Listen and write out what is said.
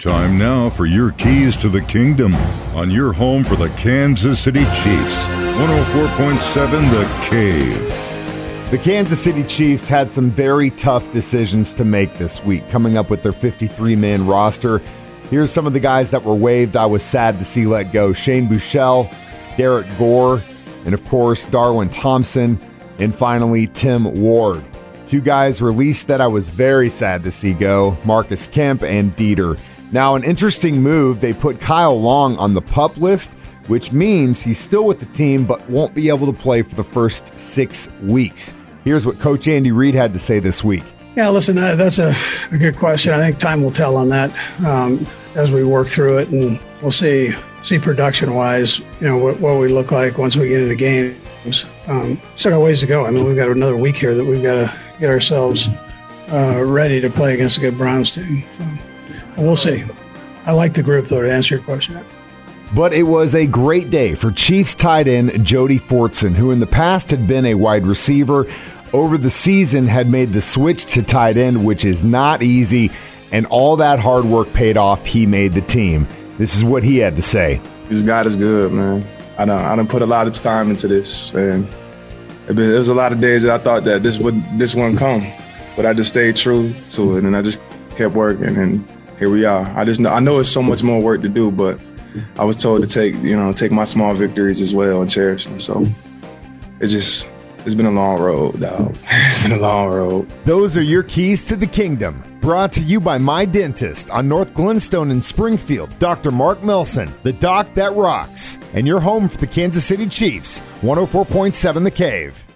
Time now for your keys to the kingdom on your home for the Kansas City Chiefs. 104.7 The Cave. The Kansas City Chiefs had some very tough decisions to make this week, coming up with their 53 man roster. Here's some of the guys that were waived. I was sad to see let go Shane Buechele, Garrett Gore, and of course, Darwin Thompson, and finally, Tim Ward. Two guys released that I was very sad to see go Marcus Kemp and Dieter. Now, an interesting move, they put Kyle Long on the pup list, which means he's still with the team but won't be able to play for the first six weeks. Here's what Coach Andy Reid had to say this week. Yeah, listen, that, that's a, a, good question. I think time will tell on that um, as we work through it, and we'll see see production wise, you know, what, what, we look like once we get into games. Um, still got ways to go. I mean, we've got another week here that we've got to get ourselves uh, ready to play against a good Browns team. So, we'll see. I like the group, though, to answer your question. But it was a great day for Chiefs tight end Jody Fortson, who in the past had been a wide receiver. Over the season, had made the switch to tight end, which is not easy, and all that hard work paid off. He made the team. This is what he had to say. This God is good, man. I don't, I don't put a lot of time into this, and it, been, it was a lot of days that I thought that this would this wouldn't come, but I just stayed true to it, and I just kept working, and here we are. I just know, I know it's so much more work to do, but I was told to take you know take my small victories as well and cherish them. So it just it's been a long road, dog. it's been a long road. Those are your keys to the kingdom. Brought to you by My Dentist on North Glenstone in Springfield, Dr. Mark Melson, the doc that rocks, and your home for the Kansas City Chiefs, 104.7 The Cave.